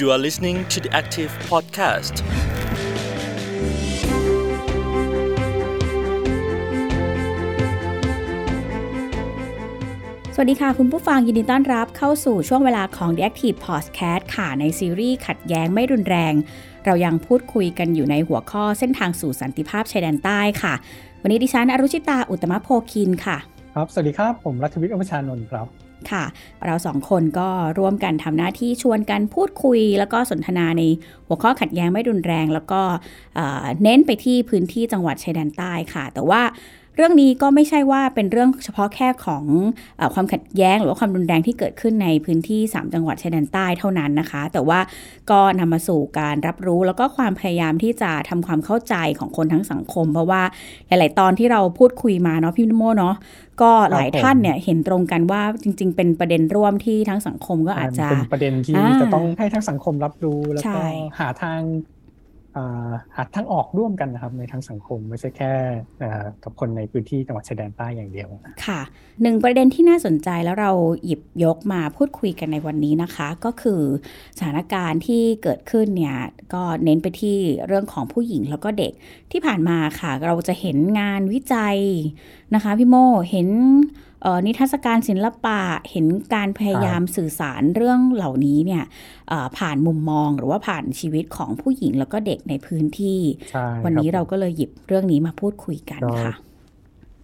You are listening to the Active Podcast. สวัสดีค่ะ คุณผู้ฟังยินดีต้อนรับเข้าสู่ช่วงเวลาของ The Active Podcast ค่ะ ในซีรีส์ขัดแย้งไม่รุนแรง เรายังพูดคุยกันอยู่ในหัวข้อเส้นทางสู่สันติภาพชายแดนใต้ค่ะ วันนี้ดิฉันอรุชิตาอุตมะโพคินค่ะ ครับ สวัสดีครับ ผมรัฐวิทย์อมชานนท์ครับ ค่ะ เราสองคนก็ร่วมกันทำหน้าที่ชวนกันพูดคุย แล้วก็สนทนาในหัวข้อขัดแย้งไม่รุนแรง แล้วก็เเน้นไปที่พื้นที่จังหวัดชายแดนใต้ค่ะ แต่ว่า รื่องนี้ก็ไม่ใช่ว่าเป็นเรื่องเฉพาะแค่ของเออความขัดแย้งหรือว่าความรุนแรงที่เกิดขึ้นในพื้นที่ 3 จังหวัดชายแดนใต้เท่านั้นนะคะ แต่ว่าก็นำมาสู่การรับรู้แล้วก็ความพยายามที่จะทำความเข้าใจของคนทั้งสังคม เพราะว่าหลาย ๆ ตอนที่เราพูดคุยมาเนาะพี่นโมเนาะก็หลายท่านเนี่ยเห็นตรงกันว่าจริง ๆ เป็นประเด็นร่วมที่ทั้งสังคมก็อาจจะเป็นประเด็นที่อ่าจะต้องให้ทั้งสังคมรับรู้แล้วใช่ก็หาทางอ่า หาทางออกร่วมกันนะครับในทางสังคมไม่ใช่แค่กับคนในพื้นที่จังหวัดชายแดนใต้อย่างเดียว ค่ะหนึ่งประเด็นที่น่าสนใจแล้วเราหยิบยกมาพูดคุยกันในวันนี้นะคะ ก็คือสถานการณ์ที่เกิดขึ้นเนี่ยก็เน้นไปที่เรื่องของผู้หญิงแล้วก็เด็กที่ผ่านมาค่ะ เราจะเห็นงานวิจัยนะคะพี่โมเห็น นิทรรศการศิลปะเห็นการพยายามสื่อสารเรื่องเหล่านี้เนี่ยเอ่อผ่านมุมมองหรือว่าผ่านชีวิตของผู้หญิงแล้วก็เด็กในพื้นที่ใช่วันนี้คบเราก็เลยหยิบเรื่องนี้มาพูดคุยกันค่ะ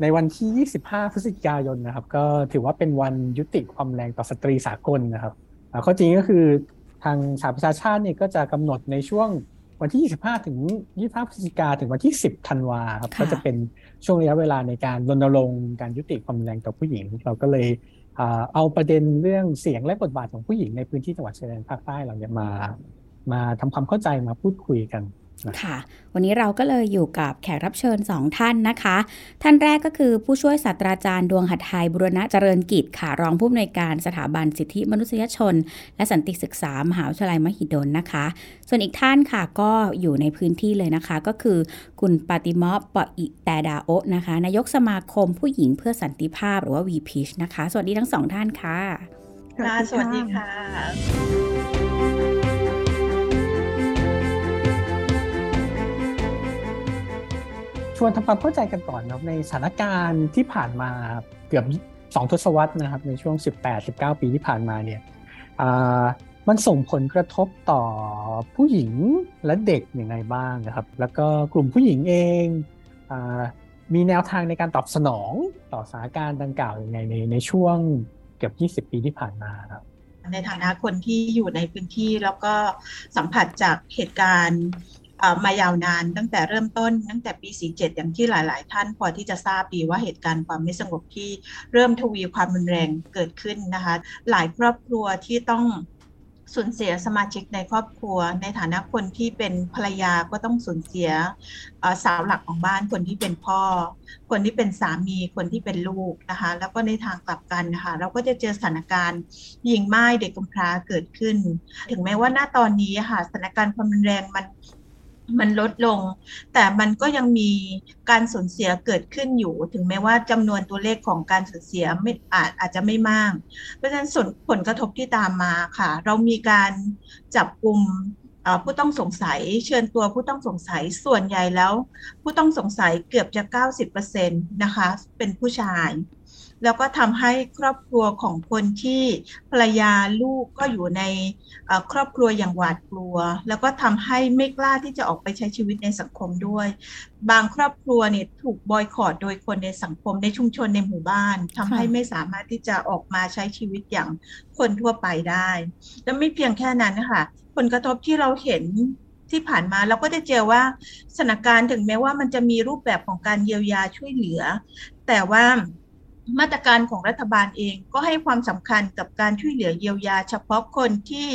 ในวันที่ 25 พฤศจิกายนนะครับ ก็ถือว่าเป็นวันยุติความแรงต่อสตรีสากลนะครับอ่าข้อจริงก็คือทางสหประชาชาติเนี่ยก็จะกำหนดในช่วง วันที่ 25 ถึง 25พฤศจิกาถึงวันที่ 10 ธันวาครับค่ะก็จะเป็นช่วงระยะเวลาในการรณรงค์การยุติความแรงต่อผู้หญิง เราก็เลยอ่าเอาประเด็นเรื่องเสียงและบทบาทของผู้หญิงในพื้นที่จังหวัดชายแดนภาคใต้เราเนี่ยมา มาทำความเข้าใจมาพูดคุยกัน ค่ะ วันนี้เราก็เลยอยู่กับแขกรับเชิญ 2 ท่านนะคะ ท่านแรกก็คือผู้ช่วยศาสตราจารย์ดวงหัตถไทยบุรณะเจริญกิจค่ะ รองผู้อำนวยการสถาบันสิทธิมนุษยชน และสันติศึกษามหาวิทยาลัยมหิดลนะคะ ส่วนอีกท่านค่ะก็อยู่ในพื้นที่เลยนะคะ ก็คือคุณปาติมอปะอิแตดาโอะนะคะ นายกสมาคมผู้หญิงเพื่อสันติภาพหรือว่า VPICH นะคะ สวัสดีทั้งสองท่านค่ะค่ะสวัสดีค่ะ ชวนทำความเข้าใจกันก่อนะครับในสถานการณ์ที่ผ่านมาเกือบสองทศวรรษนะครับในช่วง 18-19 ปีที่ผ่านมาเนี่ยมันส่งผลกระทบต่อผู้หญิงและเด็กย่างไรบ้างนะครับ แล้วก็กลุ่มผู้หญิงเองอมีแนวทางในการตอบสนองต่อสถานการณ์ดังกล่าวย่างไรในในช่วงเกือบ 20 ปีที่ผ่านมาครับในฐานะคนที่อยู่ในพื้นที่แล้วก็สัมผัสจากเหตุการณ์ มายาวนานตั้งแต่เริ่มต้นตั้งแต่ปี 47 อย่างที่หลาย ๆ ท่านพอที่จะทราบดีว่าเหตุการณ์ความไม่สงบที่เริ่มทวีความรุนแรงเกิดขึ้นนะคะ หลายครอบครัวที่ต้องสูญเสียสมาชิกในครอบครัว ในฐานะคนที่เป็นภรรยาก็ต้องสูญเสียสาวหลักของบ้านคนที่เป็นพ่อ คนที่เป็นสามีคนที่เป็นลูกนะคะแล้วก็ในทางกลับกันนะคะเราก็จะเจอสถานการณ์หญิงไม้เด็กกำพร้าเกิดขึ้น ถึงแม้ว่าณตอนนี้ค่ะสถานการณ์ความรุนแรงมัน มันลดลง แต่มันก็ยังมีการสูญเสียเกิดขึ้นอยู่ ถึงแม้ว่าจำนวนตัวเลขของการสูญเสียไม่อาจอาจจะไม่มาก เพราะฉะนั้นส่วนผลกระทบที่ตามมาค่ะ เรามีการจับกลุ่มผู้ต้องสงสัยเชิญตัวผู้ต้องสงสัยส่วนใหญ่แล้ว ผู้ต้องสงสัยเกือบจะ 90%นะคะ เป็นผู้ชาย แล้วก็ทำให้ครอบครัวของคนที่ภรรยาลูกก็อยู่ในเอ่อครอบครัวอย่างหวาดกลัว แล้วก็ทำให้ไม่กล้าที่จะออกไปใช้ชีวิตในสังคมด้วย บางครอบครัวเนี่ยถูกบอยคอรดโดยคนในสังคมในชุมชนในหมู่บ้านทำให้ค่ะไม่สามารถที่จะออกมาใช้ชีวิตอย่างคนทั่วไปได้ และไม่เพียงแค่นั้นนะคะผลกระทบที่เราเห็นที่ผ่านมาเราก็จะเจอว่าสถานการณ์ถึงแม้ว่ามันจะมีรูปแบบของการเยียวยาช่วยเหลือ แต่ว่า มาตรการของรัฐบาลเองก็ให้ความสำคัญกับการช่วยเหลือเยียวยา เฉพาะคนที่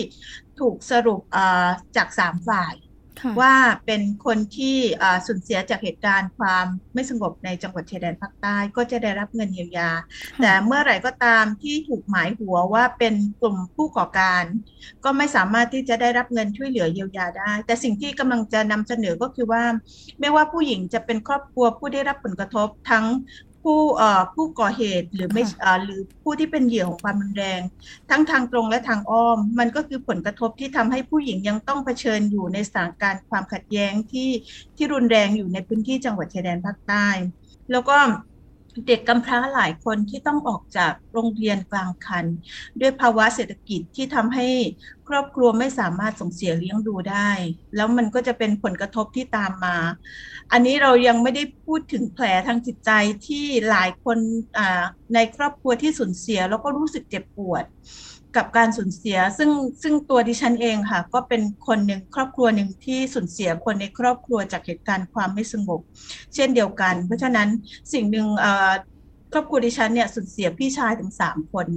ถูกสรุปอ่าจากสามฝ่ายค่ะว่าเป็นคนที่อ่าสูญเสียจากเหตุการณ์ความไม่สงบในจังหวัดชายแดนภาคใต้ก็จะได้รับเงินเยียวยา แต่เมื่อไหร่ก็ตามที่ถูกหมายหัวว่าเป็นกลุ่มผู้ก่อการ ก็ไม่สามารถที่จะได้รับเงินช่วยเหลือเยียวยาได้ แต่สิ่งที่กำลังจะนำเสนอก็คือว่า ไม่ว่าผู้หญิงจะเป็นครอบครัวผู้ได้รับผลกระทบทั้ง ผู้ผู้ก่อเหตุหรือไม่หรือผู้ที่เป็นเหยื่อของความรุนแรง ทั้งทางตรงและทางอ้อม มันก็คือผลกระทบที่ทำให้ผู้หญิงยังต้องเผชิญอยู่ในสถานการณ์ความขัดแย้งที่ที่รุนแรงอยู่ในพื้นที่จังหวัดชายแดนภาคใต้ แล้วก็ เด็กกำพร้าหลายคนที่ต้องออกจากโรงเรียนกลางคัน ด้วยภาวะเศรษฐกิจที่ทำให้ครอบครัวไม่สามารถส่งเสียเลี้ยงดูได้ แล้วมันก็จะเป็นผลกระทบที่ตามมา อันนี้เรายังไม่ได้พูดถึงแผลทางจิตใจที่หลายคนในครอบครัวที่สูญเสียแล้วก็รู้สึกเจ็บปวด กับการสูญเสีย ซึ่งซึ่งตัวดิฉันเองค่ะ ก็เป็นคนหนึ่งครอบครัวหนึ่งที่สูญเสียคนในครอบครัวจากเหตุการณ์ความไม่สงบ เช่นเดียวกัน เพราะฉะนั้นสิ่งหนึ่งครอบครัวดิฉันเนี่ยสูญเสียพี่ชายถึงสามคน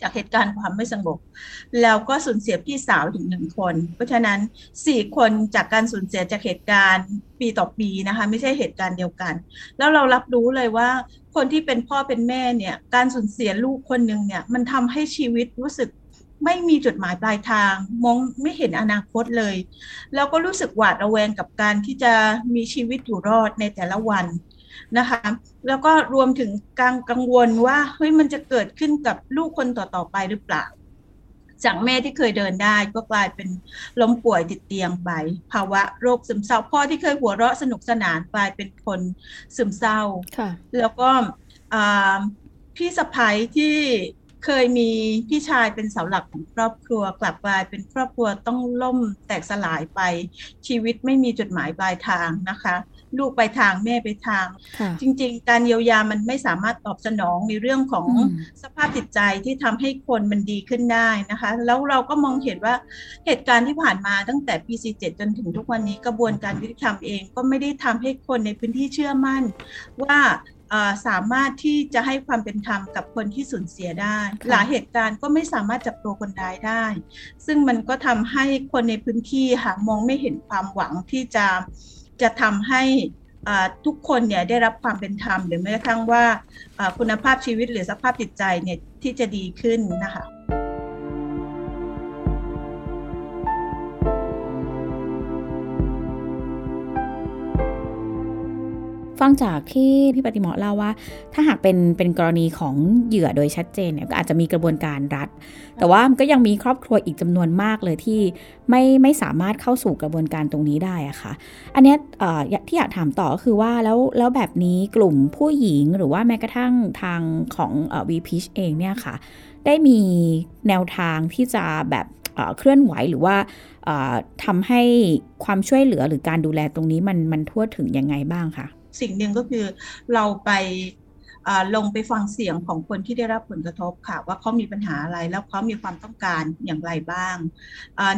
จากเหตุการณ์ความไม่สงบ แล้วก็สูญเสียพี่สาวถึงหนึ่งคน เพราะฉะนั้นสี่คนจากการสูญเสียจากเหตุการณ์ปีต่อปีนะคะ ไม่ใช่เหตุการณ์เดียวกัน แล้วเรารับรู้เลยว่า คนที่เป็นพ่อเป็นแม่เนี่ยการสูญเสียลูกคนหนึ่งเนี่ยมันทำให้ชีวิตรู้สึกไม่มีจุดหมายปลายทาง มองไม่เห็นอนาคตเลย แล้วก็รู้สึกหวาดระแวงกับการที่จะมีชีวิตอยู่รอดในแต่ละวัน นะคะ แล้วก็รวมถึงการกังวลว่าเฮ้ยมันจะเกิดขึ้นกับลูกคนต่อๆไปหรือเปล่า จากแม่ที่เคยเดินได้ก็กลายเป็นล้มป่วยติดเตียงไป ภาวะโรคซึมเศร้าพ่อที่เคยหัวเราะสนุกสนานกลายเป็นคนซึมเศร้าแล้วก็พี่สะพ้ยที่เคยมีพี่ชายเป็นเสาหลักของครอบครัว กลับกลายเป็นครอบครัวต้องล่มแตกสลายไปชีวิตไม่มีจุดหมายปลายทางนะคะ ลูกไปทางแม่ไปทาง จริง ๆ การเยียวยามันไม่สามารถตอบสนองในเรื่องของสภาพจิตใจที่ทำให้คนมันดีขึ้นได้นะคะ แล้วเราก็มองเห็นว่าเหตุการณ์ที่ผ่านมาตั้งแต่ปี 47 จนถึงทุกวันนี้กระบวนการยุติธรรมเองก็ไม่ได้ทำให้คนในพื้นที่เชื่อมั่น ว่าสามารถที่จะให้ความเป็นธรรมกับคนที่สูญเสียได้ หลายเหตุการณ์ก็ไม่สามารถจับตัวคนร้ายได้ ซึ่งมันก็ทำให้คนในพื้นที่ค่ะมองไม่เห็นความหวังที่จะ จะทำให้ทุกคนเนี่ยได้รับความเป็นธรรมหรือแม้กระทั่งว่าคุณภาพชีวิตหรือสภาพจิตใจเนี่ยที่จะดีขึ้นนะคะ ฟังจากที่พี่ปฏิมอเล่าว่า ถ้าหากเป็นเป็นกรณีของเหยื่อโดยชัดเจนเนี่ยก็อาจจะมีกระบวนการรัฐ แต่ว่าก็ยังมีครอบครัวอีกจำนวนมากเลยที่ไม่ไม่สามารถเข้าสู่กระบวนการตรงนี้ได้อะค่ะ อันนี้ที่อยากถามต่อก็คือว่าแล้วแล้วแบบนี้กลุ่มผู้หญิงหรือว่าแม้กระทั่งทางของวีพิชเองเนี่ยค่ะ ได้มีแนวทางที่จะแบบเคลื่อนไหวหรือว่าทำให้ความช่วยเหลือหรือการดูแลตรงนี้มันมันทั่วถึงยังไงบ้างคะ สิ่งหนึ่งก็คือเราไปลงไปฟังเสียงของคนที่ได้รับผลกระทบค่ะ ว่าเขามีปัญหาอะไรแล้วเขามีความต้องการอย่างไรบ้าง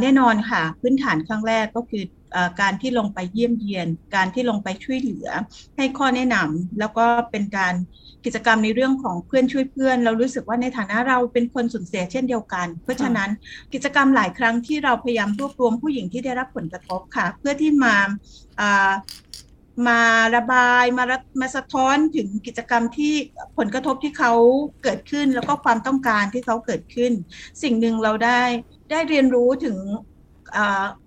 แน่นอนค่ะ พื้นฐานครั้งแรกก็คือการที่ลงไปเยี่ยมเยียน การที่ลงไปช่วยเหลือ ให้ข้อแนะนำแล้วก็เป็นการกิจกรรมในเรื่องของเพื่อนช่วยเพื่อน เรารู้สึกว่าในฐานะเราเป็นคนสูญเสียเช่นเดียวกัน เพราะฉะนั้นกิจกรรมหลายครั้งที่เราพยายามรวบรวมผู้หญิงที่ได้รับผลกระทบค่ะ เพื่อที่มา มาระบายมามาสะท้อนถึงกิจกรรมที่ผลกระทบที่เขาเกิดขึ้น แล้วก็ความต้องการที่เขาเกิดขึ้น สิ่งหนึ่งเราได้ได้เรียนรู้ถึง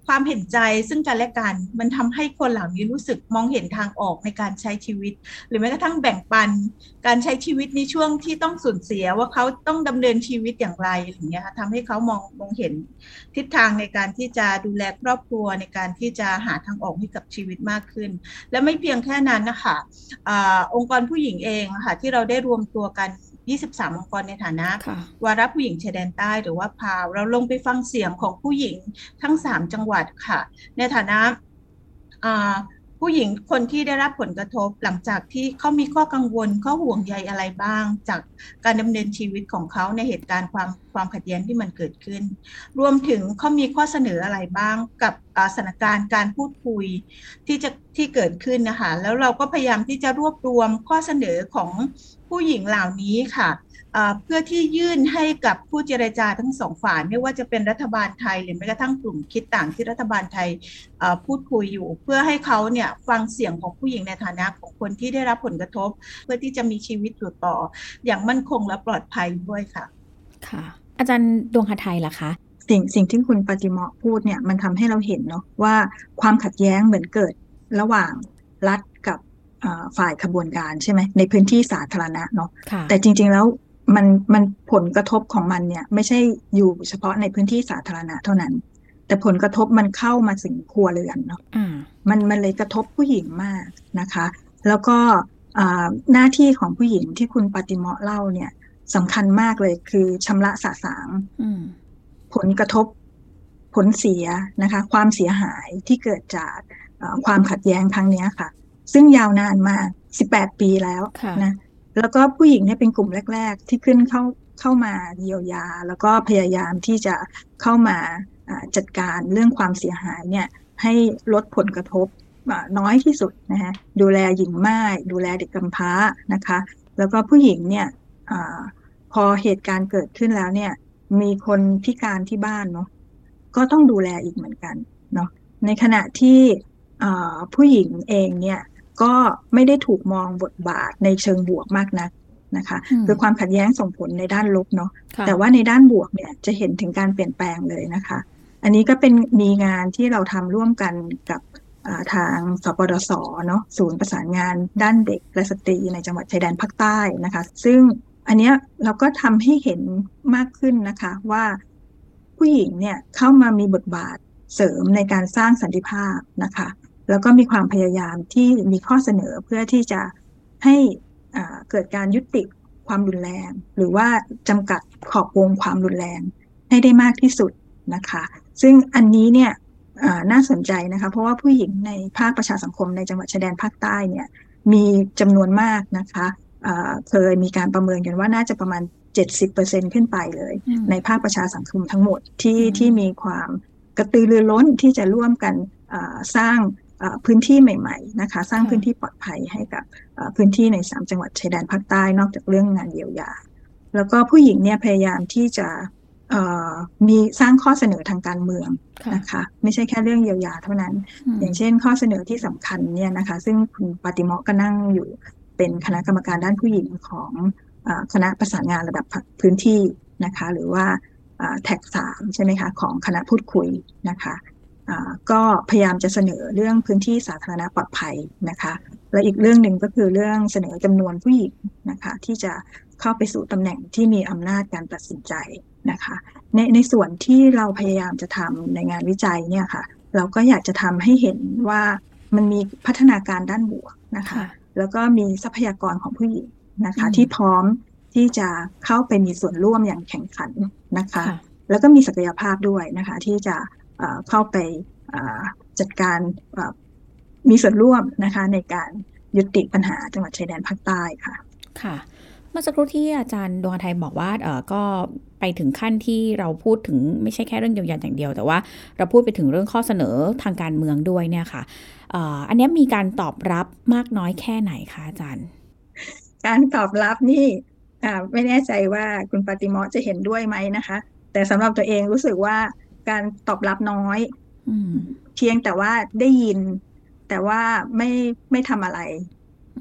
ความเห็นใจซึ่งกันและกัน มันทำให้คนเหล่านี้รู้สึกมองเห็นทางออกในการใช้ชีวิต หรือแม้กระทั่งแบ่งปัน การใช้ชีวิตในช่วงที่ต้องสูญเสียว่าเขาต้องดำเนินชีวิตอย่างไรอย่างเงี้ยค่ะทำให้เขามองมองเห็นทิศทางในการที่จะดูแลครอบครัวในการที่จะหาทางออกให้กับชีวิตมากขึ้น และไม่เพียงแค่นั้นนะคะอะองค์กรผู้หญิงเองค่ะที่เราได้รวมตัวกัน 23 องค์กรในฐานะ วาระผู้หญิงชายแดนใต้หรือว่าพาว เราลงไปฟังเสียงของผู้หญิงทั้ง 3 จังหวัดค่ะ ในฐานะผู้หญิงคนที่ได้รับผลกระทบหลังจากที่เขามีข้อกังวลข้อห่วงใยอะไรบ้าง จากการดำเนินชีวิตของเขาในเหตุการณ์ความความขัดแย้งที่มันเกิดขึ้น รวมถึงเขามีข้อเสนออะไรบ้างกับสถานการณ์การพูดคุยที่จะที่เกิดขึ้นนะคะแล้วเราก็พยายามที่จะรวบรวมข้อเสนอของ ผู้หญิงเหล่านี้ค่ะเพื่อที่ยื่นให้กับผู้เจรจาทั้งสองฝ่ายไม่ว่าจะเป็นรัฐบาลไทยหรือแม้กระทั่งกลุ่มคิดต่างที่รัฐบาลไทยพูดคุยอยู่ เพื่อให้เขาเนี่ยฟังเสียงของผู้หญิงในฐานะของคนที่ได้รับผลกระทบ เพื่อที่จะมีชีวิตอยู่ต่อ อย่างมั่นคงและปลอดภัยด้วยค่ะ ค่ะ อาจารย์ดวงคไทยล่ะคะสิ่งสิ่งที่คุณปฏิมะพูดเนี่ยมันทำให้เราเห็นเนาะว่าความขัดแย้งเหมือนเกิดระหว่างรัฐกับอ่า ฝ่ายขบวนการใช่ไหมในพื้นที่สาธารณะเนาะค่ะแต่จริง ๆแล้วมันมันผลกระทบของมันเนี่ย ไม่ใช่อยู่เฉพาะในพื้นที่สาธารณะเท่านั้น แต่ผลกระทบมันเข้ามาถึงครัวเรือนเนาะอ่ามันมันเลยกระทบผู้หญิงมากนะคะ แล้วก็อ่าหน้าที่ของผู้หญิงที่คุณปฏิเมาะเล่าเนี่ยสำคัญมากเลยคือชำระสะสางอืมผลกระทบผลเสียนะคะ ความเสียหายที่เกิดจากเอ่อความขัดแย้งครั้งเนี้ยค่ะ ซึ่งยาวนานมาก18 ปีแล้วค่ะนะแล้วก็ผู้หญิงเนี่ยเป็นกลุ่มแรก ๆ ที่ขึ้นเข้าเข้ามาเยียวยา แล้วก็พยายามที่จะเข้ามาอ่าจัดการเรื่องความเสียหายเนี่ยให้ลดผลกระทบอ่าน้อยที่สุดนะคะดูแลหญิงม่ายดูแลเด็กกำพร้านะคะ แล้วก็ผู้หญิงเนี่ยอาพอเหตุการณ์เกิดขึ้นแล้วเนี่ย มีคนพิการที่บ้านเนาะก็ต้องดูแลอีกเหมือนกันเนาะในขณะที่อ่าผู้หญิงเองเนี่ย ก็ไม่ได้ถูกมองบทบาทในเชิงบวกมากนักนะคะอืมคือความขัดแย้งส่งผลในด้านลบเนาะค่ะแต่ว่าในด้านบวกเนี่ยจะเห็นถึงการเปลี่ยนแปลงเลยนะคะ อันนี้ก็เป็นมีงานที่เราทำร่วมกันกับอ่าทางสปดสเนาะศูนย์ประสานงานด้านเด็กและสตรีในจังหวัดชายแดนภาคใต้นะคะ ซึ่งอันเนี้ยเราก็ทำให้เห็นมากขึ้นนะคะว่าผู้หญิงเนี่ยเข้ามามีบทบาทเสริมในการสร้างสันติภาพนะคะ แล้วก็มีความพยายามที่มีข้อเสนอเพื่อที่จะให้อ่าเกิดการยุติความรุนแรง หรือว่าจำกัดขอบวงความรุนแรงให้ได้มากที่สุดนะคะ ซึ่งอันนี้เนี่ยอ่าน่าสนใจนะคะ เพราะว่าผู้หญิงในภาคประชาสังคมในจังหวัดชายแดนภาคใต้เนี่ยมีจำนวนมากนะคะอ่าเคยมีการประเมินกันว่าน่าจะประมาณ 70%ขึ้นไปเลยอืมในภาคประชาสังคมทั้งหมดที่อืมที่มีความกระตือรือร้นที่จะร่วมกันอ่าสร้างอ่า พื้นที่ใหม่ ๆ นะคะ สร้างพื้นที่ปลอดภัยให้กับอ่าพื้นที่ในสามจังหวัดชายแดนภาคใต้นอกจากเรื่องงานเยียวยา แล้วก็ผู้หญิงเนี่ยพยายามที่จะเอ่อมีสร้างข้อเสนอทางการเมืองค่ะนะคะ ไม่ใช่แค่เรื่องเยียวยาเท่านั้นอืมอย่างเช่น ข้อเสนอที่สำคัญเนี่ยนะคะ ซึ่งคุณปาติเมาะก็นั่งอยู่เป็นคณะกรรมการด้านผู้หญิงของอาคณะประสานงานระดับพื้นที่นะคะ หรือว่าแท็กสามใช่ไหมคะ ของคณะพูดคุยนะคะอ่า ก็พยายามจะเสนอเรื่องพื้นที่สาธารณะปลอดภัยนะคะ และอีกเรื่องหนึ่งก็คือเรื่องเสนอจำนวนผู้หญิงนะคะที่จะเข้าไปสู่ตำแหน่งที่มีอำนาจการตัดสินใจนะคะในในส่วนที่เราพยายามจะทำในงานวิจัยเนี่ยค่ะ เราก็อยากจะทำให้เห็นว่ามันมีพัฒนาการด้านบวกนะคะค่ะแล้วก็มีทรัพยากรของผู้หญิงนะคะอืมที่พร้อมที่จะเข้าไปมีส่วนร่วมอย่างแข่งขันนะคะค่ะแล้วก็มีศักยภาพด้วยนะคะ ที่จะ เอ่อเข้าไปเอ่อจัดการเอ่อมีส่วนร่วมนะคะในการยุติปัญหาจังหวัดชายแดนภาคใต้ค่ะ ค่ะ เมื่อสักครู่ที่อาจารย์ดวงไทยบอกว่าเออก็ไปถึงขั้นที่เราพูดถึงไม่ใช่แค่เรื่องเยียวยาอย่างเดียว แต่ว่าเราพูดไปถึงเรื่องข้อเสนอทางการเมืองด้วยเนี่ยค่ะเอ่ออันเนี้ยมีการตอบรับมากน้อยแค่ไหนคะอาจารย์ การตอบรับนี่อ่าไม่แน่ใจว่าคุณปาติเมอจะเห็นด้วยไหมนะคะ แต่สำหรับตัวเองรู้สึกว่า การตอบรับน้อยอืมเพียงแต่ว่าได้ยิน แต่ว่าไม่ไม่ทำอะไร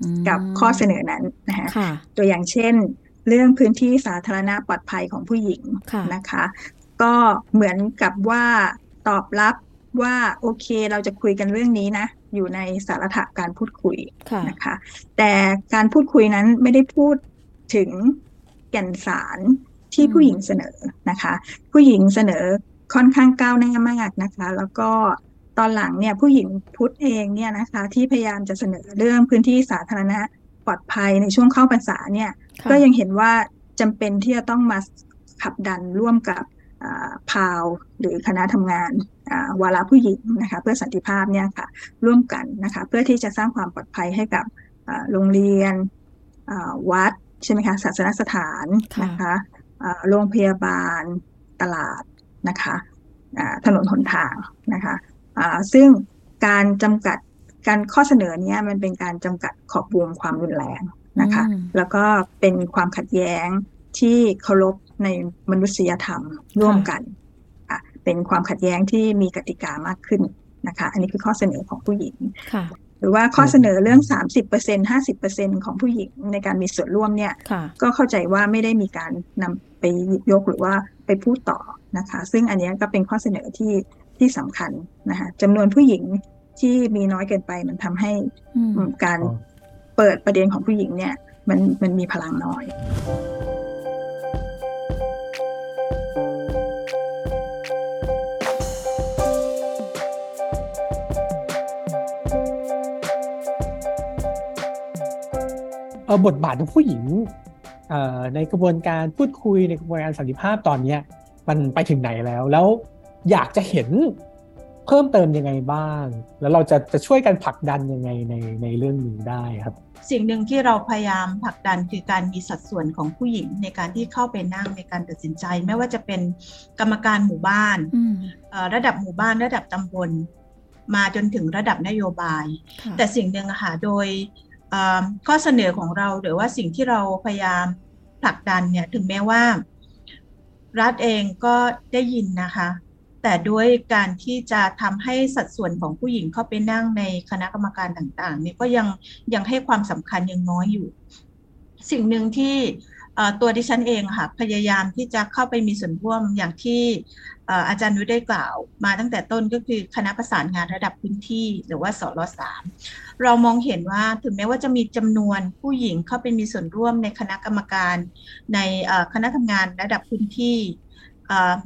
อืมกับข้อเสนอนั้นนะคะค่ะตัวอย่างเช่น เรื่องพื้นที่สาธารณะปลอดภัยของผู้หญิงค่ะนะคะ ก็เหมือนกับว่าตอบรับว่าโอเคเราจะคุยกันเรื่องนี้นะ อยู่ในสารถะการพูดคุยค่ะนะคะ แต่การพูดคุยนั้นไม่ได้พูดถึงแก่นสารที่อืมผู้หญิงเสนอนะคะ ผู้หญิงเสนอ ค่อนข้างก้าวหน้ามากนะคะ แล้วก็ตอนหลังเนี่ยผู้หญิงพุทธเองเนี่ยนะคะที่พยายามจะเสนอเรื่องพื้นที่สาธารณะปลอดภัยในช่วงเข้าพรรษาเนี่ยค่ะก็ยังเห็นว่าจำเป็นที่จะต้องมาขับดันร่วมกับอ่าพาวหรือคณะทำงานอ่าวาระผู้หญิงนะคะเพื่อสันติภาพเนี่ยค่ะร่วมกันนะคะเพื่อที่จะสร้างความปลอดภัยให้กับอ่าโรงเรียนอ่าวัดใช่ไหมคะศาสนสถานค่ะนะคะอ่าโรงพยาบาลตลาด นะคะอ่าถนนหนทางนะคะอ่าซึ่งการจำกัดการข้อเสนอเนี้ยมันเป็นการจำกัดขอบวงความรุนแรงนะคะอืมแล้วก็เป็นความขัดแย้งที่เคารพในมนุษยธรรมร่วมกันอะเป็นความขัดแย้งที่มีกติกามากขึ้นนะคะ อันนี้คือข้อเสนอของผู้หญิงค่ะหรือว่าข้อเสนอเรื่อง 30% 50%ของผู้หญิงในการมีส่วนร่วมเนี่ยค่ะก็เข้าใจว่าไม่ได้มีการนำไปหยิบยกหรือว่าไปพูดต่อ นะคะ ซึ่งอันเนี้ยก็เป็นข้อเสนอที่ที่สำคัญนะคะจำนวนผู้หญิงที่มีน้อยเกินไปมันทำให้อืมอืมการอ๋อเปิดประเด็นของผู้หญิงเนี่ยมันมันมีพลังน้อยเออบทบาทของผู้หญิงเอ่อในกระบวนการพูดคุยในกระบวนการสันติภาพตอนเนี้ย มันไปถึงไหนแล้ว แล้วอยากจะเห็นเพิ่มเติมยังไงบ้าง แล้วเราจะจะช่วยกันผลักดันยังไงในในเรื่องนี้ได้ครับ สิ่งหนึ่งที่เราพยายามผลักดันคือการมีสัดส่วนของผู้หญิงในการที่เข้าไปนั่งในการตัดสินใจ ไม่ว่าจะเป็นกรรมการหมู่บ้านอืมเอ่อระดับหมู่บ้านระดับตำบล มาจนถึงระดับนโยบายค่ะแต่สิ่งหนึ่งอะค่ะโดยเอ่อข้อเสนอของเราหรือว่าสิ่งที่เราพยายามผลักดันเนี่ยถึงแม้ว่า รัฐเองก็ได้ยินนะคะ แต่ด้วยการที่จะทำให้สัดส่วนของผู้หญิงเข้าไปนั่งในคณะกรรมการต่างๆเนี่ยก็ยังยังให้ความสำคัญยังน้อยอยู่ สิ่งหนึ่งที่ ตัวดิฉันเองค่ะพยายามที่จะเข้าไปมีส่วนร่วมอย่างที่อาจารย์นุ้ยได้กล่าว มาตั้งแต่ต้นก็คือคณะประสานงานระดับพื้นที่หรือว่าสรสามเรามองเห็นว่าถึงแม้ว่าจะมีจำนวนผู้หญิงเข้าไปมีส่วนร่วมในคณะกรรมการ ในคณะทำงานระดับพื้นที่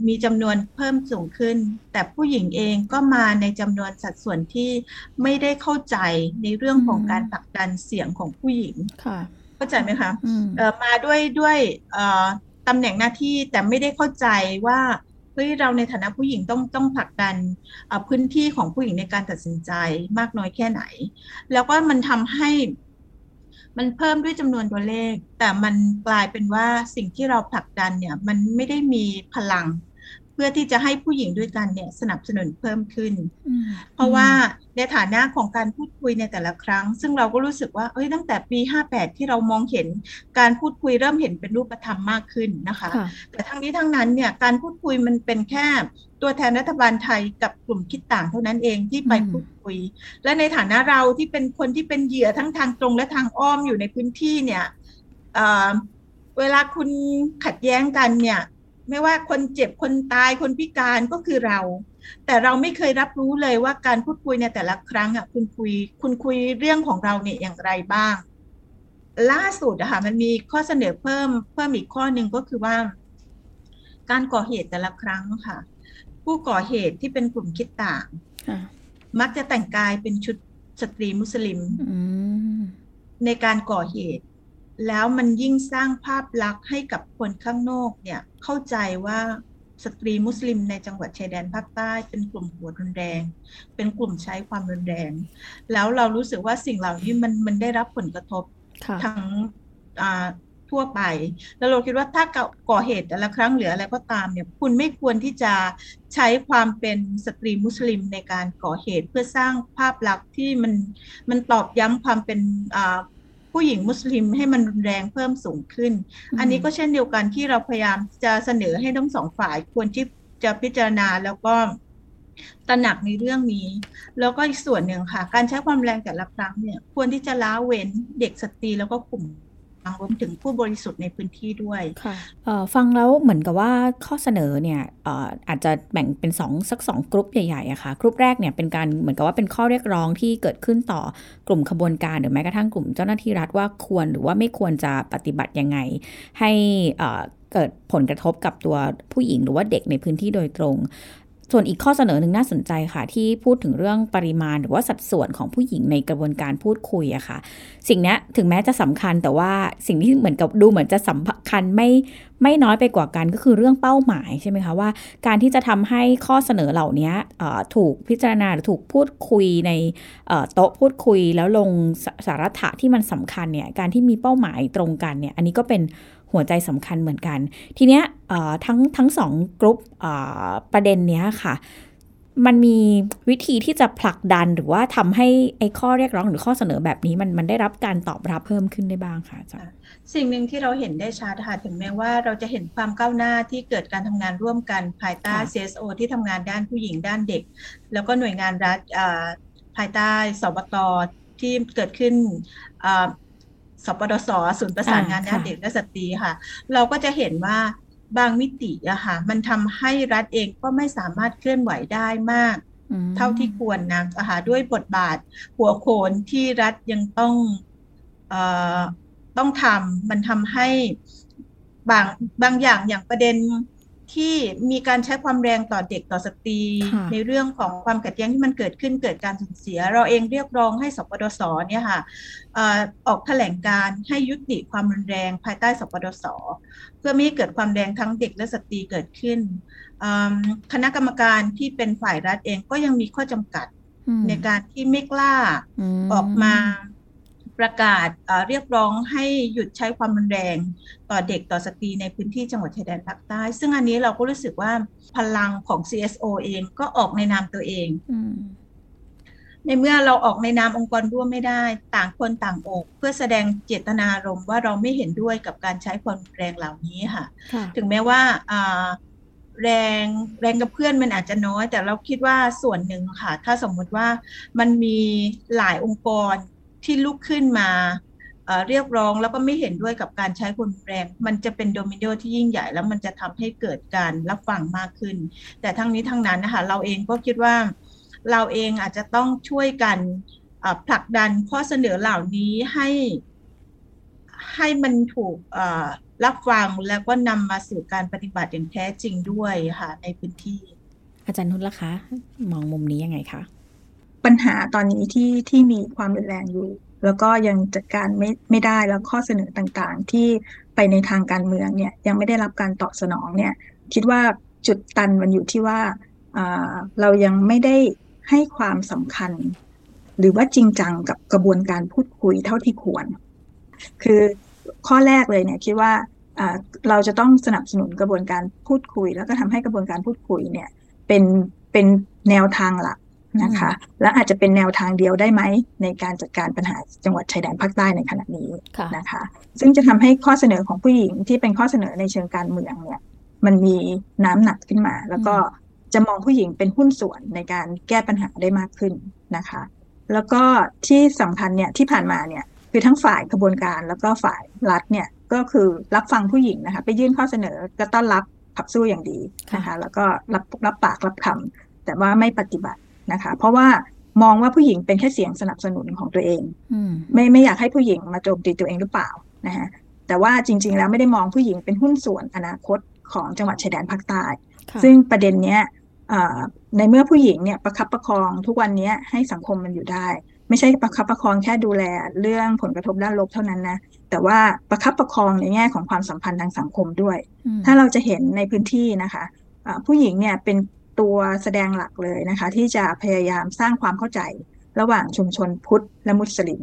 มีจำนวนเพิ่มสูงขึ้น แต่ผู้หญิงเองก็มาในจำนวนสัดส่วนที่ไม่ได้เข้าใจในเรื่องของการผลักดันเสียงของผู้หญิง เข้าใจไหมคะอืมเอ่อมาด้วยด้วยเอ่อตำแหน่งหน้าที่แต่ไม่ได้เข้าใจว่าเฮ้ยเราในฐานะผู้หญิงต้องต้องผลักดันเอ่อพื้นที่ของผู้หญิงในการตัดสินใจมากน้อยแค่ไหน แล้วก็มันทำให้มันเพิ่มด้วยจำนวนตัวเลข แต่มันกลายเป็นว่าสิ่งที่เราผลักดันเนี่ย มันไม่ได้มีพลัง เพื่อที่จะให้ผู้หญิงด้วยกันเนี่ยสนับสนุนเพิ่มขึ้นอืมเพราะว่าในฐานะของการพูดคุยในแต่ละครั้ง ซึ่งเราก็รู้สึกว่าเอ้ยตั้งแต่ปี 58 ที่เรามองเห็นการพูดคุยเริ่มเห็นเป็นรูปธรรมมากขึ้นนะคะค่ะแต่ทั้งนี้ทั้งนั้นเนี่ยการพูดคุยมันเป็นแค่ตัวแทนรัฐบาลไทยกับกลุ่มคิดต่างเท่านั้นเองที่ไปอืมพูดคุย และในฐานะเราที่เป็นคนที่เป็นเหยื่อทั้งทางตรงและทางอ้อมอยู่ในพื้นที่เนี่ยเอ่อเวลาคุณขัดแย้งกันเนี่ย ไม่ว่าคนเจ็บคนตายคนพิการก็คือเรา แต่เราไม่เคยรับรู้เลยว่าการพูดคุยในแต่ละครั้งอะคุณคุย คุณคุยเรื่องของเราเนี่ยอย่างไรบ้าง ล่าสุดอะค่ะมันมีข้อเสนอเพิ่มเพิ่มอีกข้อหนึ่งก็คือว่า การก่อเหตุแต่ละครั้งค่ะ ผู้ก่อเหตุที่เป็นกลุ่มคิดต่างค่ะมักจะแต่งกายเป็นชุดสตรีมุสลิมอืมในการก่อเหตุ แล้วมันยิ่งสร้างภาพลักษณ์ให้กับคนข้างนอกเนี่ยเข้าใจว่าสตรีมุสลิมในจังหวัดชายแดนภาคใต้เป็นกลุ่มหัวรุนแรง เป็นกลุ่มใช้ความรุนแรง แล้วเรารู้สึกว่าสิ่งเหล่านี้มันมันได้รับผลกระทบค่ะทั้งอ่าทั่วไป แล้วเราคิดว่าถ้าก่อเหตุแต่ละครั้งหรืออะไรก็ตามเนี่ยคุณไม่ควรที่จะใช้ความเป็นสตรีมุสลิมในการก่อเหตุเพื่อสร้างภาพลักษณ์ที่มันมันตอบย้ำความเป็นอ่า ผู้หญิงมุสลิมให้มันรุนแรงเพิ่มสูงขึ้นอืมอันนี้ก็เช่นเดียวกันที่เราพยายามจะเสนอให้ทั้งสองฝ่ายควรที่จะพิจารณาแล้วก็ตระหนักในเรื่องนี้ แล้วก็อีกส่วนหนึ่งค่ะ การใช้ความแรงแต่ละครั้งเนี่ย ควรที่จะล้าเว้นเด็กสตรีแล้วก็กลุ่ม รวมถึงผู้บริสุทธิ์ในพื้นที่ด้วยค่ะฟังแล้วเหมือนกับว่าข้อเสนอเนี่ยอาจจะแบ่งเป็นสองสักสองกลุ่มใหญ่ๆอะค่ะกลุ่มแรกเนี่ยเป็นการเหมือนกับว่าเป็นข้อเรียกร้องที่เกิดขึ้นต่อกลุ่มขบวนการหรือแม้กระทั่งกลุ่มเจ้าหน้าที่รัฐว่าควรหรือว่าไม่ควรจะปฏิบัติยังไง ให้เกิดผลกระทบกับตัวผู้หญิงหรือว่าเด็กในพื้นที่โดยตรง ส่วนอีกข้อเสนอหนึ่งน่าสนใจค่ะ ที่พูดถึงเรื่องปริมาณหรือว่าสัดส่วนของผู้หญิงในกระบวนการพูดคุยอะค่ะ สิ่งนี้ถึงแม้จะสำคัญแต่ว่าสิ่งที่เหมือนกับดูเหมือนจะสำคัญไม่ไม่น้อยไปกว่ากันก็คือเรื่องเป้าหมายใช่ไหมคะว่า การที่จะทำให้ข้อเสนอเหล่านี้ถูกพิจารณาหรือถูกพูดคุยในโต๊ะพูดคุยแล้วลงสสาระถะที่มันสำคัญเนี่ยการที่มีเป้าหมายตรงกันเนี่ยอันนี้ก็เป็น หัวใจสำคัญเหมือนกัน ทีเนี้ยเอ่อทั้งทั้งสองกลุ่มเอ่อประเด็นเนี้ยค่ะมันมีวิธีที่จะผลักดันหรือว่าทำให้ไอ้ข้อเรียกร้องหรือข้อเสนอแบบนี้มันมันได้รับการตอบรับเพิ่มขึ้นได้บ้างค่ะอาจารย์สิ่งหนึ่งที่เราเห็นได้ชัดค่ะถึงแม้ว่าเราจะเห็นความก้าวหน้าที่เกิดการทำงานร่วมกันภายใต้ค่ะ CSO ที่ทำงานด้านผู้หญิงด้านเด็ก แล้วก็หน่วยงานรัฐอ่าภายใต้สบตที่เกิดขึ้นอ่า สปดสศูนย์ประสานงานด้านเด็กและสตรีค่ะ เราก็จะเห็นว่าบางมิติอะค่ะมันทำให้รัฐเองก็ไม่สามารถเคลื่อนไหวได้มากอืมเท่าที่ควรนะอะค่ะด้วยบทบาทหัวโขนที่รัฐยังต้องเต้องทำมันทำให้บางบางอย่างอย่างประเด็น ที่มีการใช้ความแรงต่อเด็กต่อสตรี ในเรื่องของความขัดแย้งที่มันเกิดขึ้นเกิดการสูญเสีย เราเองเรียกร้องให้สปดสเนี่ยค่ะออกแถลงการณ์ให้ยุติความรุนแรงภายใต้สปดส เพื่อไม่ให้เกิดความแรงทั้งเด็กและสตรีเกิดขึ้น คณะกรรมการที่เป็นฝ่ายรัฐเองก็ยังมีข้อจำกัดในการที่ไม่กล้าออกมา ประกาศเรียกร้องให้หยุดใช้ความรุนแรงต่อเด็กต่อสตรีในพื้นที่จังหวัดชายแดนภาคใต้ ซึ่งอันนี้เราก็รู้สึกว่าพลังของ CSO เองก็ออกในนามตัวเองในเมื่อเราออกในนามองค์กรร่วมไม่ได้ ต่างคนต่างอกเพื่อแสดงเจตนารมณ์ว่าเราไม่เห็นด้วยกับการใช้ความแรงเหล่านี้ค่ะ ถึงแม้ว่าแรงแรงกับเพื่อนมันอาจจะน้อย แต่เราคิดว่าส่วนหนึ่งค่ะ ถ้าสมมุติว่ามันมีหลายองค์กร ที่ลุกขึ้นมาเรียกร้องแล้วก็ไม่เห็นด้วยกับการใช้ความแรง มันจะเป็นโดมิโนที่ยิ่งใหญ่แล้วมันจะทำให้เกิดการรับฟังมากขึ้น แต่ทั้งนี้ทั้งนั้นนะคะเราเองก็คิดว่าเราเองอาจจะต้องช่วยกันผลักดันข้อเสนอเหล่านี้ให้ให้มันถูกรับฟังแล้วก็นำมาสู่การปฏิบัติอย่างแท้จริงด้วยค่ะในพื้นที่ อาจารย์นุชล่ะคะ มองมุมนี้ยังไงคะ ปัญหาตอนนี้ที่ที่มีความรุนแรงอยู่ แล้วก็ยังจัดการไม่ไม่ได้แล้วข้อเสนอต่างๆ ที่ไปในทางการเมืองเนี่ยยังไม่ได้รับการตอบสนองเนี่ยคิดว่าจุดตันมันอยู่ที่ว่าเรายังไม่ได้ให้ความสำคัญ หรือว่าจริงจังกับกระบวนการพูดคุยเท่าที่ควร คือข้อแรกเลยเนี่ยคิดว่าเราจะต้องสนับสนุนกระบวนการพูดคุย แล้วก็ทำให้กระบวนการพูดคุยเนี่ยเป็นเป็นแนวทางหลัก นะคะ และอาจจะเป็นแนวทางเดียวได้ไหม ในการจัดการปัญหาจังหวัดชายแดนภาคใต้ในขณะนี้นะคะ ซึ่งจะทำให้ข้อเสนอของผู้หญิงที่เป็นข้อเสนอในเชิงการเมืองเนี่ย มันมีน้ำหนักขึ้นมา แล้วก็จะมองผู้หญิงเป็นหุ้นส่วนในการแก้ปัญหาได้มากขึ้นนะคะ แล้วก็ที่สำคัญเนี่ยที่ผ่านมาเนี่ยคือทั้งฝ่ายกระบวนการแล้วก็ฝ่ายรัฐเนี่ยก็คือรับฟังผู้หญิงนะคะ ไปยื่นข้อเสนอก็ต้อนรับขับสู้อย่างดีนะคะ แล้วก็รับรับปากรับคำแต่ว่าไม่ปฏิบัติ นะคะ เพราะว่ามองว่าผู้หญิงเป็นแค่เสียงสนับสนุนของตัวเองไม่ไม่อยากให้ผู้หญิงมาโจมตีตัวเองหรือเปล่านะฮะแต่ว่าจริง ๆ แล้วไม่ได้มองผู้หญิงเป็นหุ้นส่วนอนาคตของจังหวัดชายแดนภาคใต้ ซึ่งประเด็นเนี้ยในเมื่อผู้หญิงเนี่ยประคับประคองทุกวันนี้ให้สังคมมันอยู่ได้ ไม่ใช่ประคับประคองแค่ดูแลเรื่องผลกระทบด้านลบเท่านั้นนะแต่ว่าประคับประคองในแง่ของความสัมพันธ์ทางสังคมด้วย ถ้าเราจะเห็นในพื้นที่นะคะผู้หญิงเนี่ยเป็น ตัวแสดงหลักเลยนะคะ ที่จะพยายามสร้างความเข้าใจระหว่างชุมชนพุทธและมุสลิม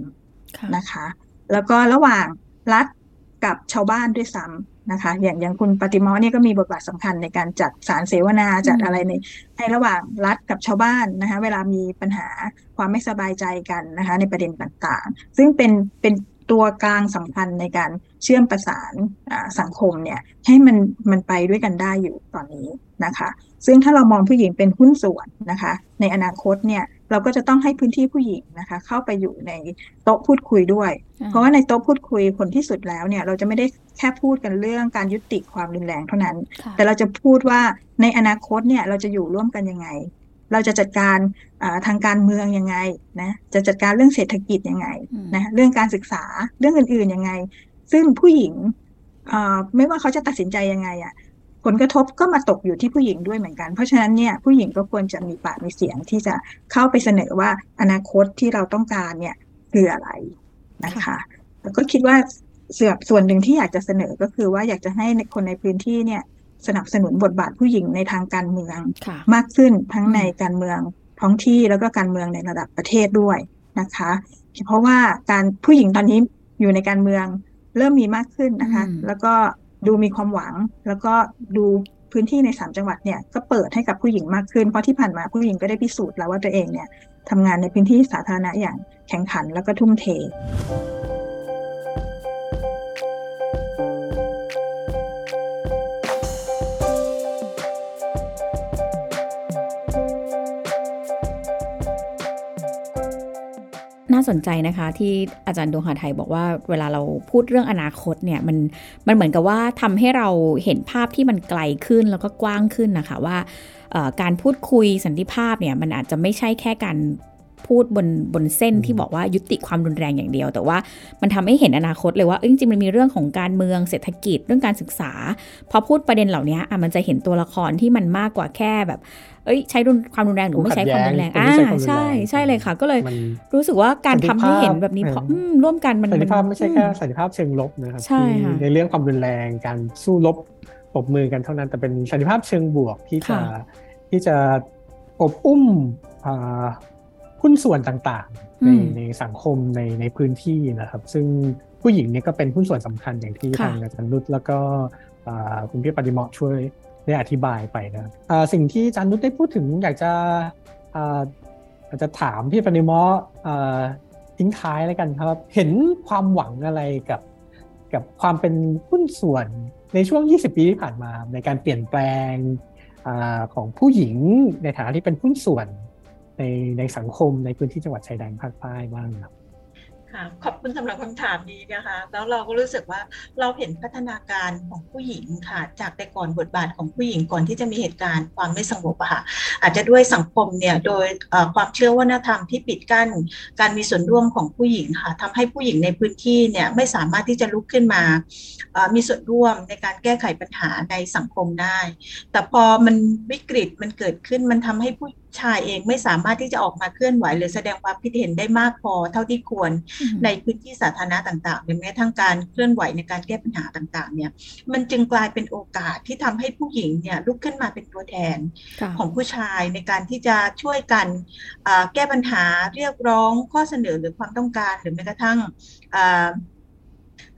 นะคะ แล้วก็ระหว่างรัฐกับชาวบ้านด้วยซ้ำนะคะ อย่างอย่างคุณปฏิมอเนี่ยก็มีบทบาทสำคัญในการจัดสารเสวนาจัดอะไรในให้ระหว่างรัฐกับชาวบ้านนะคะ เวลามีปัญหาความไม่สบายใจกันนะคะ ในประเด็นต่างๆ ซึ่งเป็นเป็นตัวกลางสำคัญในการเชื่อมประสานสังคมเนี่ยให้มันมันไปด้วยกันได้อยู่ตอนนี้นะคะ ซึ่งถ้าเรามองผู้หญิงเป็นหุ้นส่วนนะคะ ในอนาคตเนี่ยเราก็จะต้องให้พื้นที่ผู้หญิงนะคะ เข้าไปอยู่ในโต๊ะพูดคุยด้วย เพราะว่าในโต๊ะพูดคุยผลที่สุดแล้วเนี่ย เราจะไม่ได้แค่พูดกันเรื่องการยุติความรุนแรงเท่านั้น แต่เราจะพูดว่าในอนาคตเนี่ยเราจะอยู่ร่วมกันยังไง เราจะจัดการทางการเมืองยังไงนะจะจัดการเรื่องเศรษฐกิจยังไงนะเรื่องการศึกษาเรื่องอื่นๆยังไง ซึ่งผู้หญิงไม่ว่าเขาจะตัดสินใจยังไงอะ ผลกระทบก็มาตกอยู่ที่ผู้หญิงด้วยเหมือนกัน เพราะฉะนั้นเนี่ยผู้หญิงก็ควรจะมีปากมีเสียงที่จะเข้าไปเสนอว่าอนาคตที่เราต้องการเนี่ยคืออะไรนะคะแล้วก็คิดว่าส่วนหนึ่งที่อยากจะเสนอก็คือว่าอยากจะให้คนในพื้นที่เนี่ยสนับสนุนบทบาทผู้หญิงในทางการเมือง มากขึ้นทั้งในการเมืองท้องที่แล้วก็การเมืองในระดับประเทศด้วยนะคะ เพราะว่าการผู้หญิงตอนนี้อยู่ในการเมืองเริ่มมีมากขึ้นนะคะ แล้วก็ ดูมีความหวัง แล้วก็ดูพื้นที่ในสามจังหวัดเนี่ยก็เปิดให้กับผู้หญิงมากขึ้น เพราะที่ผ่านมาผู้หญิงก็ได้พิสูจน์แล้วว่าตัวเองเนี่ยทำงานในพื้นที่สาธารณะอย่างแข่งขันแล้วก็ทุ่มเท น่าสนใจนะคะ ที่อาจารย์ดวงหาไทยบอกว่าเวลาเราพูดเรื่องอนาคตเนี่ยมันมันเหมือนกับว่าทำให้เราเห็นภาพที่มันไกลขึ้นแล้วก็กว้างขึ้นนะคะว่าการพูดคุยสันติภาพเนี่ยมันอาจจะไม่ใช่แค่การ พูดบนบนเส้นที่บอกว่ายุติความรุนแรงอย่างเดียว แต่ว่ามันทำให้เห็นอนาคตเลยว่าจริงๆมันมีเรื่องของการเมืองเศรษฐกิจเรื่องการศึกษา พอพูดประเด็นเหล่านี้อะมันจะเห็นตัวละครที่มันมากกว่าแค่แบบ เอ้ย ใช้ความรุนแรงหรือไม่ใช้ความรุนแรงอ่าใช่ใช่เลยค่ะ ก็เลยรู้สึกว่าการทำให้เห็นแบบนี้เพราะร่วมกันมันสันติภาพไม่ใช่แค่สันติภาพเชิงลบนะครับใช่ค่ะในเรื่องความรุนแรงการสู้รบปบมือกันเท่านั้นแต่เป็นสันติภาพเชิงบวกที่จะที่จะอบอุ้ม หุ้นส่วนต่างๆ ในในสังคมในในพื้นที่นะครับ ซึ่งผู้หญิงเนี่ยก็เป็นหุ้นส่วนสำคัญอย่างที่ทางอาจารย์นุชแล้วก็คุณพี่ปฏิมะช่วยได้อธิบายไปนะสิ่งที่อาจารย์นุชได้พูดถึงอยากจะอาจจะถามพี่ปฏิมะทิ้งท้ายแล้วกันครับ เห็นความหวังอะไรกับกับความเป็นหุ้นส่วนในช่วง 20 ปีที่ผ่านมาในการเปลี่ยนแปลงอของผู้หญิงในฐานะที่เป็นหุ้นส่วน ในในสังคมในพื้นที่จังหวัดชายแดนภาคใต้บ้างครับค่ะขอบคุณสำหรับคำถามนี้นะคะ แล้วเราก็รู้สึกว่าเราเห็นพัฒนาการของผู้หญิงค่ะ จากแต่ก่อนบทบาทของผู้หญิงก่อนที่จะมีเหตุการณ์ความไม่สงบค่ะ อาจจะด้วยสังคมเนี่ยโดยความเชื่อวัฒนธรรมที่ปิดกั้นการมีส่วนร่วมของผู้หญิงค่ะทำให้ผู้หญิงในพื้นที่เนี่ยไม่สามารถที่จะลุกขึ้นมา มีส่วนร่วมในการแก้ไขปัญหาในสังคมได้ แต่พอมันวิกฤตมันเกิดขึ้นมันทำให้ผู้ชายเองไม่สามารถที่จะออกมาเคลื่อนไหว หรือแสดงความคิดเห็นได้มากพอเท่าที่ควรในพื้นที่สาธารณะต่างๆหรือแม้ทั้งการเคลื่อนไหวในการแก้ปัญหาต่างๆ เนี่ยมันจึงกลายเป็นโอกาสที่ทำให้ผู้หญิงเนี่ยลุกขึ้นมาเป็นตัวแทนของผู้ชายในการที่จะช่วยกันแก้ปัญหาเรียกร้องข้อเสนอหรือความต้องการหรือแม้กระทั่ง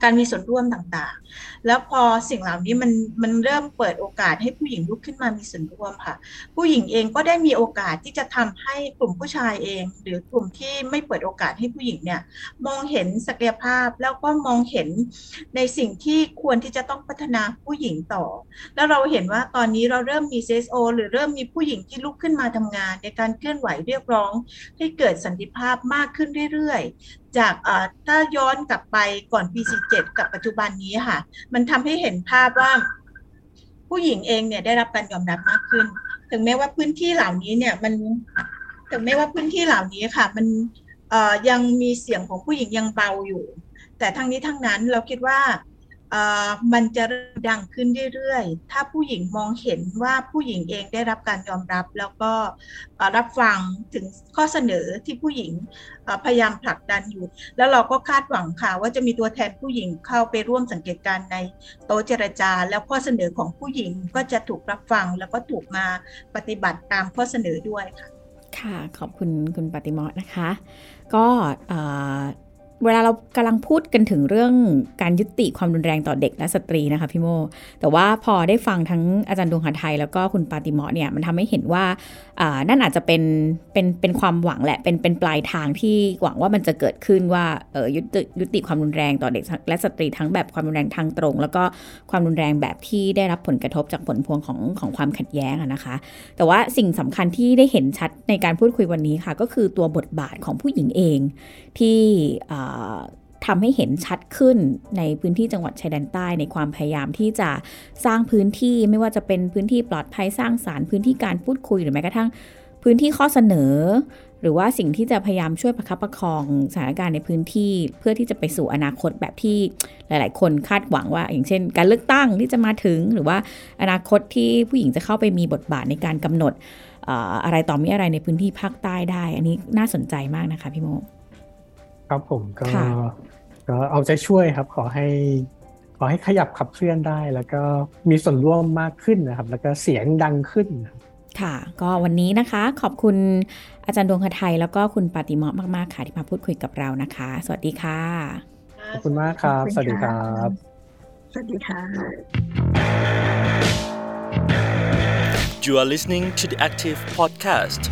การมีส่วนร่วมต่างๆ แล้วพอสิ่งเหล่านี้มันมันเริ่มเปิดโอกาสให้ผู้หญิงลุกขึ้นมามีส่วนร่วมค่ะ ผู้หญิงเองก็ได้มีโอกาสที่จะทำให้กลุ่มผู้ชายเอง หรือกลุ่มที่ไม่เปิดโอกาสให้ผู้หญิงเนี่ยมองเห็นศักยภาพแล้วก็มองเห็นในสิ่งที่ควรที่จะต้องพัฒนาผู้หญิงต่อ แล้วเราเห็นว่าตอนนี้เราเริ่มมี CSO หรือเริ่มมีผู้หญิงที่ลุกขึ้นมาทำงาน ในการเคลื่อนไหวเรียกร้อง ให้เกิดสันติภาพมากขึ้นเรื่อยๆ จากถ้าย้อนกลับไปก่อนปี 47กับปัจจุบันนี้ค่ะ มันทำให้เห็นภาพว่า ผู้หญิงเองเนี่ยได้รับการยอมรับมากขึ้น ถึงแม้ว่าพื้นที่เหล่านี้เนี่ยมันถึงแม้ว่าพื้นที่เหล่านี้ค่ะ มันยังมีเสียงของผู้หญิงยังเบาอยู่ แต่ทั้งนี้ทั้งนั้นเราคิดว่า มันจะดังขึ้นเรื่อยๆ ถ้าผู้หญิงมองเห็นว่าผู้หญิงเองได้รับการยอมรับ แล้วก็รับฟังถึงข้อเสนอที่ผู้หญิงพยายามผลักดันอยู่ แล้วเราก็คาดหวังค่ะ ว่าจะมีตัวแทนผู้หญิงเข้าไปร่วมสังเกตการในโต๊ะเจรจา แล้วข้อเสนอของผู้หญิงก็จะถูกรับฟังแล้วก็ถูกมาปฏิบัติตามข้อเสนอด้วยค่ะค่ะ ขอบคุณคุณปฏิมอนะคะ ก็ เวลาเรากำลังพูดกันถึงเรื่องการยุติความรุนแรงต่อเด็กและสตรีนะคะพี่โม แต่ว่าพอได้ฟังทั้งอาจารย์ดวงหาไทย แล้วก็คุณปาติมอเนี่ยมันทำให้เห็นว่านั่นอาจจะเป็นเป็นเป็นความหวังแหละเป็นเป็นปลายทางที่หวังว่ามันจะเกิดขึ้นว่าเออยุติยุติความรุนแรงต่อเด็กและสตรีทั้งแบบความรุนแรงทางตรง แล้วก็ความรุนแรงแบบที่ได้รับผลกระทบจากผลพวงของของความขัดแย้งนะคะ แต่ว่าสิ่งสำคัญที่ได้เห็นชัดในการพูดคุยวันนี้ค่ะ ก็คือตัวบทบาทของผู้หญิงเองที่ทำให้เห็นชัดขึ้นในพื้นที่จังหวัดชายแดนใต้ในความพยายามที่จะสร้างพื้นที่ไม่ว่าจะเป็นพื้นที่ปลอดภัยสร้างสารรค์พื้นที่การพูดคุยหรือแม้กระทั่งพื้นที่ข้อเสนอ หรือว่าสิ่งที่จะพยายามช่วยประคับประคองสถานการณ์ในพื้นที่เพื่อที่จะไปสู่อนาคตแบบที่หลาย ๆ คนคาดหวังว่า อย่างเช่น การเลือกตั้งที่จะมาถึง หรือว่าอนาคตที่ผู้หญิงจะเข้าไปมีบทบาทในการกำหนดอะไรต่อมีอะไรในพื้นที่ภาคใต้ได้ อันนี้น่าสนใจมากนะคะพี่โม ครับผมก็ก็เอาใจช่วยครับ ขอให้ขอให้ขยับขับเคลื่อนได้ แล้วก็มีส่วนร่วมมากขึ้นนะครับ แล้วก็เสียงดังขึ้นค่ะ ก็วันนี้นะคะขอบคุณอาจารย์ดวงคไทยแล้วก็คุณปาติมะมาก ๆ ค่ะที่มาพูดคุยกับเรานะคะ สวัสดีค่ะ ขอบคุณมากครับ สวัสดีครับ สวัสดีค่ะ You are listening to the Active Podcast